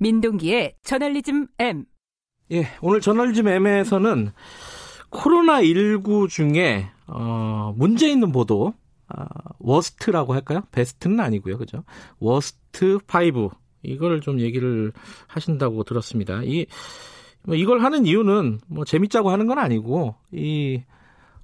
민동기의 저널리즘 M. 예, 오늘 저널리즘 M에서는 코로나19 중에, 어, 문제 있는 보도, 아, worst라고 할까요? 베스트는 아니고요. 그죠? worst 5. 이걸 좀 얘기를 하신다고 들었습니다. 이, 뭐 이걸 하는 이유는 뭐 재밌자고 하는 건 아니고, 이,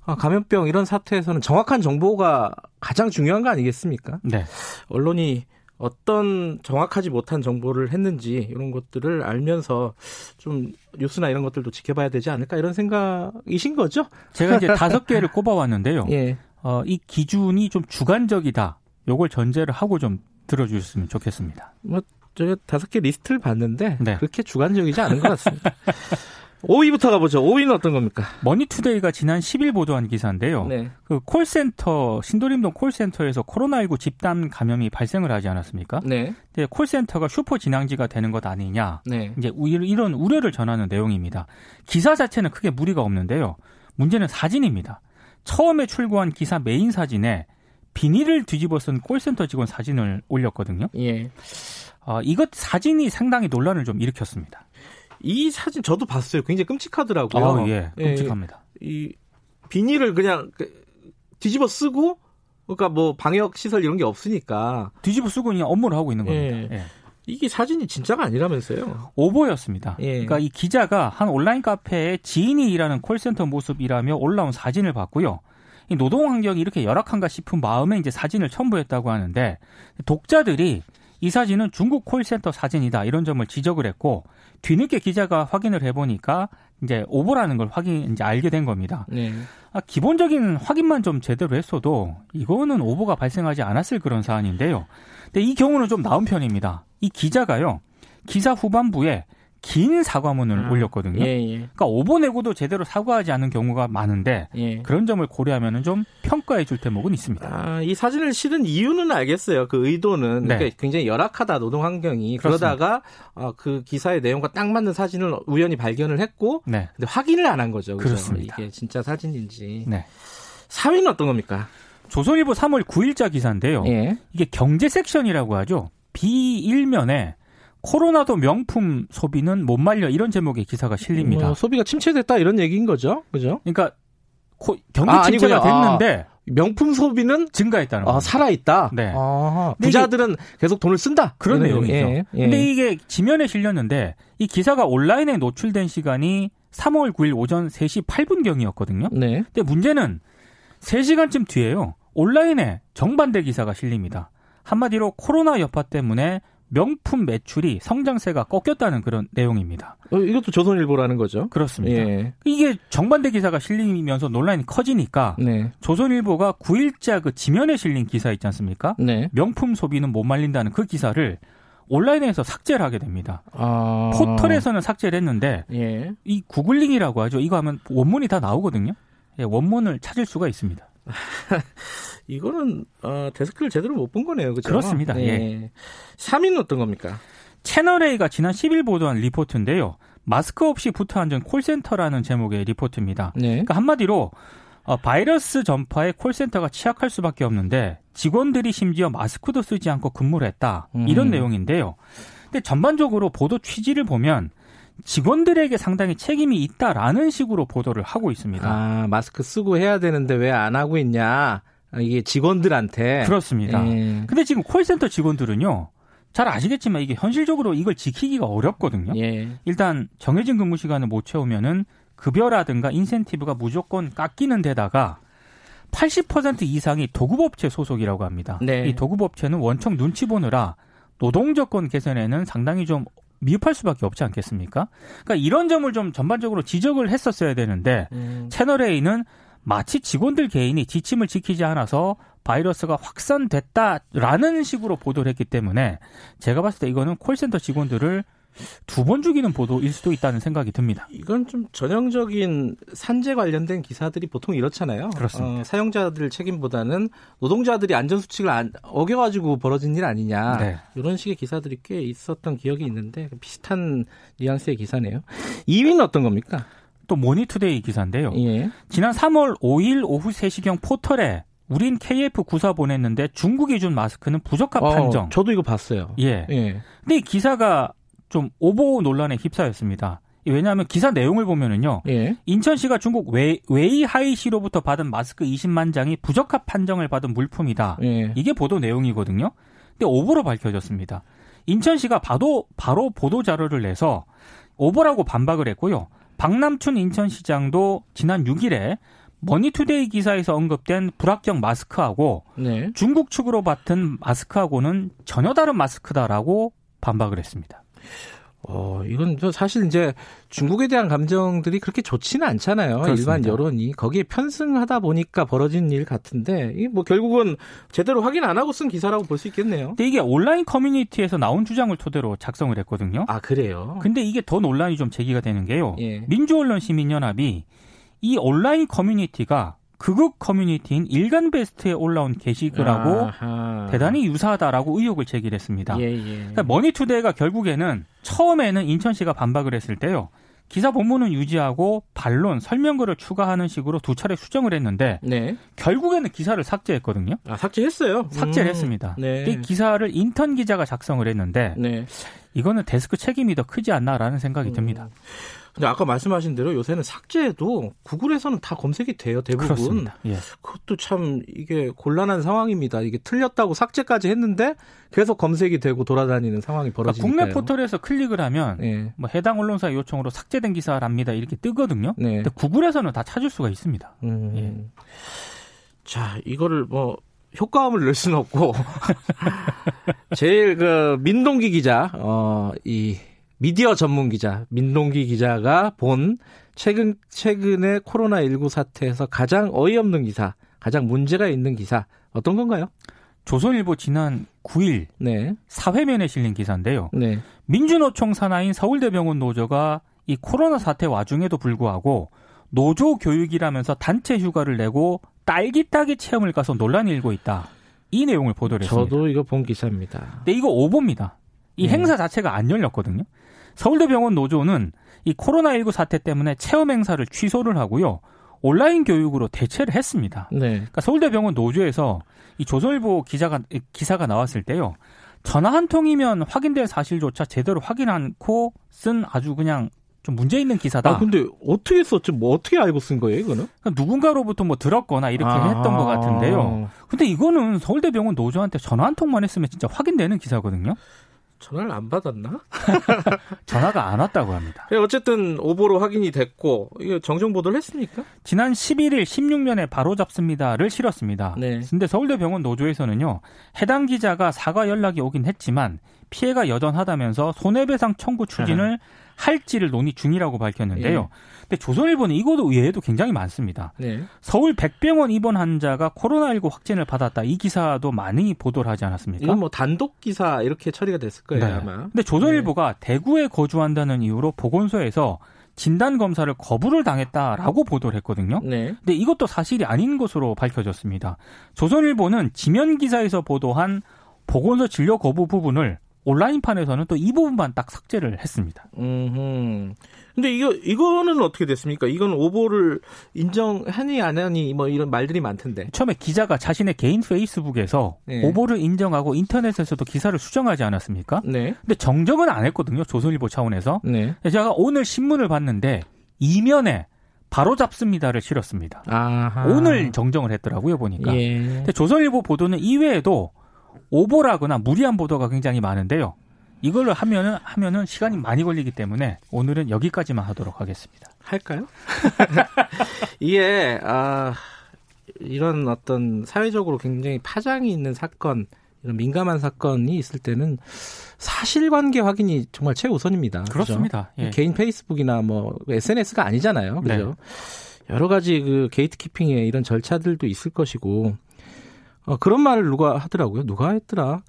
아, 감염병 이런 사태에서는 정확한 정보가 가장 중요한 거 아니겠습니까? 네. 언론이 어떤 정확하지 못한 정보를 했는지 이런 것들을 알면서 좀 뉴스나 이런 것들도 지켜봐야 되지 않을까 이런 생각이신 거죠? 제가 이제 다섯 개를 꼽아왔는데요. 예. 어, 이 기준이 좀 주관적이다. 요걸 전제를 하고 좀 들어주셨으면 좋겠습니다. 뭐 제가 다섯 개 리스트를 봤는데 네. 그렇게 주관적이지 않은 것 같습니다. 5위부터 가보죠. 5위는 어떤 겁니까? 머니투데이가 지난 10일 보도한 기사인데요. 네. 그 콜센터 신도림동 콜센터에서 코로나19 집단 감염이 발생을 하지 않았습니까? 네. 근데 콜센터가 슈퍼 진앙지가 되는 것 아니냐. 네. 이제 우- 이런 우려를 전하는 내용입니다. 기사 자체는 크게 무리가 없는데요. 문제는 사진입니다. 처음에 출고한 기사 메인 사진에 비닐을 뒤집어 쓴 콜센터 직원 사진을 올렸거든요. 예. 어, 이것 사진이 상당히 논란을 좀 일으켰습니다. 이 사진 저도 봤어요. 굉장히 끔찍하더라고요. 아, 예, 끔찍합니다. 이 비닐을 그냥 그 뒤집어 쓰고 그러니까 뭐 방역 시설 이런 게 없으니까 뒤집어 쓰고 그냥 업무를 하고 있는 겁니다. 예. 예. 이게 사진이 진짜가 아니라면서요. 오보였습니다. 예. 그러니까 이 기자가 한 온라인 카페에 지인이 일하는 콜센터 모습이라며 올라온 사진을 봤고요. 이 노동 환경이 이렇게 열악한가 싶은 마음에 이제 사진을 첨부했다고 하는데 독자들이 이 사진은 중국 콜센터 사진이다 이런 점을 지적을 했고 뒤늦게 기자가 확인을 해보니까 이제 오보라는 걸 확인 이제 알게 된 겁니다. 네. 아, 기본적인 확인만 좀 제대로 했어도 이거는 오보가 발생하지 않았을 그런 사안인데요. 근데 이 경우는 좀 나은 편입니다. 이 기자가요 기사 후반부에 긴 사과문을 아, 올렸거든요. 예, 예. 그러니까 오보 내고도 제대로 사과하지 않는 경우가 많은데 예. 그런 점을 고려하면 좀 평가해 줄 대목은 있습니다. 아, 이 사진을 실은 이유는 알겠어요. 그 의도는 네. 그러니까 굉장히 열악하다 노동 환경이 그렇습니다. 그러다가 어, 그 기사의 내용과 딱 맞는 사진을 우연히 발견을 했고 네. 근데 확인을 안 한 거죠. 그죠? 그렇습니다. 이게 진짜 사진인지. 네. 4위는 어떤 겁니까? 조선일보 3월 9일자 기사인데요. 예. 이게 경제 섹션이라고 하죠. B1면에 코로나도 명품 소비는 못 말려 이런 제목의 기사가 실립니다. 뭐 소비가 침체됐다 이런 얘기인 거죠. 그죠? 그러니까 코- 경기 아, 침체가 아니군요. 됐는데 명품 소비는 증가했다는 아, 겁니다. 살아 있다. 네. 아, 부자들은 계속 돈을 쓴다. 그런 내용이죠. 예, 예. 근데 이게 지면에 실렸는데 이 기사가 온라인에 노출된 시간이 3월 9일 오전 3시 8분 경이었거든요. 네. 근데 문제는 3시간쯤 뒤에요. 온라인에 정반대 기사가 실립니다. 한마디로 코로나 여파 때문에 명품 매출이 성장세가 꺾였다는 그런 내용입니다. 어, 이것도 조선일보라는 거죠. 그렇습니다. 예. 이게 정반대 기사가 실리면서 논란이 커지니까 네. 조선일보가 9일자 그 지면에 실린 기사 있지 않습니까? 네. 명품 소비는 못 말린다는 그 기사를 온라인에서 삭제를 하게 됩니다. 아. 포털에서는 삭제를 했는데 예. 이 구글링이라고 하죠. 이거 하면 원문이 다 나오거든요. 예, 원문을 찾을 수가 있습니다. 이거는 어, 데스크를 제대로 못 본 거네요. 그죠? 그렇습니다. 네. 예. 3위는 어떤 겁니까? 채널A가 지난 10일 보도한 리포트인데요. 마스크 없이 붙어 앉은 콜센터라는 제목의 리포트입니다. 네. 그러니까 한마디로 어, 바이러스 전파에 콜센터가 취약할 수밖에 없는데 직원들이 심지어 마스크도 쓰지 않고 근무를 했다. 이런 음. 내용인데요. 근데 전반적으로 보도 취지를 보면 직원들에게 상당히 책임이 있다라는 식으로 보도를 하고 있습니다. 아, 마스크 쓰고 해야 되는데 왜 안 하고 있냐? 아, 이게 직원들한테. 그렇습니다. 예. 근데 지금 콜센터 직원들은요. 잘 아시겠지만 이게 현실적으로 이걸 지키기가 어렵거든요. 예. 일단 정해진 근무 시간을 못 채우면은 급여라든가 인센티브가 무조건 깎이는 데다가 80% 이상이 도급업체 소속이라고 합니다. 네. 이 도급업체는 원청 눈치 보느라 노동조건 개선에는 상당히 좀 미흡할 수밖에 없지 않겠습니까? 그러니까 이런 점을 좀 전반적으로 지적을 했었어야 되는데 음. 채널 A는 마치 직원들 개인이 지침을 지키지 않아서 바이러스가 확산됐다라는 식으로 보도를 했기 때문에 제가 봤을 때 이거는 콜센터 직원들을 두 번 죽이는 보도일 수도 있다는 생각이 듭니다. 이건 좀 전형적인 산재 관련된 기사들이 보통 이렇잖아요. 그렇습니다. 어, 사용자들 책임보다는 노동자들이 안전 수칙을 안, 어겨가지고 벌어진 일 아니냐. 네. 이런 식의 기사들이 꽤 있었던 기억이 있는데 비슷한 뉘앙스의 기사네요. 2위는 어떤 겁니까? 또 머니투데이 기사인데요. 예. 지난 3월 5일 오후 3시경 포털에 우린 KF94 보냈는데 중국이 준 마스크는 부적합 어, 판정. 저도 이거 봤어요. 예. 예. 근데 이 기사가 좀 오보 논란에 휩싸였습니다. 왜냐하면 기사 내용을 보면은요. 예. 인천시가 중국 웨이, 웨이하이시로부터 받은 마스크 20만 장이 부적합 판정을 받은 물품이다. 예. 이게 보도 내용이거든요. 근데 오보로 밝혀졌습니다. 인천시가 바로 바로 보도 자료를 내서 오보라고 반박을 했고요. 박남춘 인천시장도 지난 6일에 머니투데이 기사에서 언급된 불합격 마스크하고 네. 중국 측으로 받은 마스크하고는 전혀 다른 마스크다라고 반박을 했습니다. 어, 이건 저 사실 이제 중국에 대한 감정들이 그렇게 좋지는 않잖아요. 그렇습니다. 일반 여론이 거기에 편승하다 보니까 벌어진 일 같은데 이 뭐 결국은 제대로 확인 안 하고 쓴 기사라고 볼 수 있겠네요. 근데 이게 온라인 커뮤니티에서 나온 주장을 토대로 작성을 했거든요. 아 그래요. 근데 이게 더 논란이 좀 제기가 되는 게요. 예. 민주언론 시민연합이 이 온라인 커뮤니티가 극우 커뮤니티인 일간 베스트에 올라온 게시글하고 아하. 대단히 유사하다라고 의혹을 제기했습니다. 예, 예. 그러니까 머니투데이가 결국에는 처음에는 인천시가 반박을 했을 때요. 기사 본문은 유지하고 반론, 설명글을 추가하는 식으로 두 차례 수정을 했는데 네. 결국에는 기사를 삭제했거든요. 아 삭제했어요. 삭제를 음. 했습니다. 네. 이 기사를 인턴 기자가 작성을 했는데 네. 이거는 데스크 책임이 더 크지 않나라는 생각이 듭니다. 근데 아까 말씀하신 대로 요새는 삭제해도 구글에서는 다 검색이 돼요. 대부분. 그렇습니다. 예. 그것도 참 이게 곤란한 상황입니다. 이게 틀렸다고 삭제까지 했는데 계속 검색이 되고 돌아다니는 상황이 그러니까 벌어지니까요. 국내 포털에서 클릭을 하면 예. 뭐 해당 언론사 요청으로 삭제된 기사랍니다 이렇게 뜨거든요. 네. 근데 구글에서는 다 찾을 수가 있습니다. 음. 예. 자, 이거를 뭐 효과음을 낼 수는 없고 제일 그 민동기 기자, 어, 이 미디어 전문 기자 민동기 기자가 본 최근 최근의 코로나 19 사태에서 가장 어이없는 기사, 가장 문제가 있는 기사 어떤 건가요? 조선일보 지난 9일 네, 사회면에 실린 기사인데요. 네, 민주노총 산하인 서울대병원 노조가 이 코로나 사태 와중에도 불구하고 노조 교육이라면서 단체 휴가를 내고 딸기 따기 체험을 가서 논란이 일고 있다. 이 내용을 보도를 했습니다. 저도 이거 본 기사입니다. 근데 이거 오보입니다. 이 네. 행사 자체가 안 열렸거든요. 서울대병원 노조는 이 코로나19 사태 때문에 체험 행사를 취소를 하고요. 온라인 교육으로 대체를 했습니다. 네, 그러니까 서울대병원 노조에서 이 조선일보 기자가 기사가 나왔을 때요. 전화 한 통이면 확인될 사실조차 제대로 확인 않고 쓴 아주 그냥 좀 문제 있는 기사다. 아 근데 어떻게 썼지? 뭐 어떻게 알고 쓴 거예요, 이거는? 그러니까 누군가로부터 뭐 들었거나 이렇게 아. 했던 것 같은데요. 근데 이거는 서울대병원 노조한테 전화 한 통만 했으면 진짜 확인되는 기사거든요. 전화를 안 받았나? 전화가 안 왔다고 합니다. 예, 어쨌든 오보로 확인이 됐고 정정 보도를 했습니까? 지난 11일 16년에 바로 잡습니다를 실었습니다. 네. 근데 서울대 병원 노조에서는요. 해당 기자가 사과 연락이 오긴 했지만 피해가 여전하다면서 손해배상 청구 추진을 할지를 논의 중이라고 밝혔는데요. 예. 근데 조선일보는 이것도 외에도 굉장히 많습니다. 네. 서울 백병원 입원 환자가 코로나19 확진을 받았다. 이 기사도 많이 보도를 하지 않았습니까? 이건 뭐 단독 기사 이렇게 처리가 됐을 거예요 네. 아마. 근데 조선일보가 대구에 거주한다는 이유로 보건소에서 진단 검사를 거부를 당했다라고 보도를 했거든요. 네. 근데 이것도 사실이 아닌 것으로 밝혀졌습니다. 조선일보는 지면 기사에서 보도한 보건소 진료 거부 부분을 온라인판에서는 또 이 부분만 딱 삭제를 했습니다. 음. 근데 이거 이거는 어떻게 됐습니까? 이건 오보를 인정하니 안 하니 뭐 이런 말들이 많던데. 처음에 기자가 자신의 개인 페이스북에서 네. 오보를 인정하고 인터넷에서도 기사를 수정하지 않았습니까? 네. 근데 정정은 안 했거든요. 조선일보 차원에서. 네. 제가 오늘 신문을 봤는데 이면에 바로 잡습니다를 실었습니다. 아하. 오늘 정정을 했더라고요 보니까. 예. 근데 조선일보 보도는 이외에도 오보라거나 무리한 보도가 굉장히 많은데요. 이걸로 하면은 하면은 시간이 많이 걸리기 때문에 오늘은 여기까지만 하도록 하겠습니다. 할까요? 이게 아 이런 어떤 사회적으로 굉장히 파장이 있는 사건, 이런 민감한 사건이 있을 때는 사실관계 확인이 정말 최우선입니다. 그렇습니다. 예. 개인 페이스북이나 뭐 SNS가 아니잖아요. 네. 그죠? 여러 가지 그 게이트키핑의 이런 절차들도 있을 것이고 어, 그런 말을 누가 하더라고요. 누가 했더라.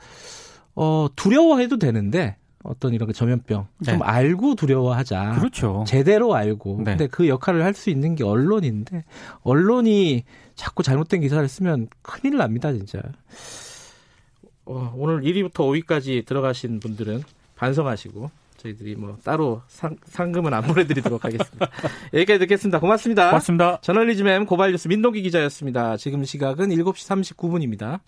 어, 두려워해도 되는데 어떤 이런 그 전염병 네. 좀 알고 두려워하자. 그렇죠. 제대로 알고. 네. 근데 그 역할을 할 수 있는 게 언론인데 언론이 자꾸 잘못된 기사를 쓰면 큰일 납니다, 진짜. 어, 오늘 1위부터 5위까지 들어가신 분들은 반성하시고 저희들이 뭐 따로 상, 상금은 안 보내드리도록 하겠습니다. 여기까지 듣겠습니다. 고맙습니다. 고맙습니다. 저널리즘 M 고발뉴스 민동기 기자였습니다. 지금 시각은 7시 39분입니다.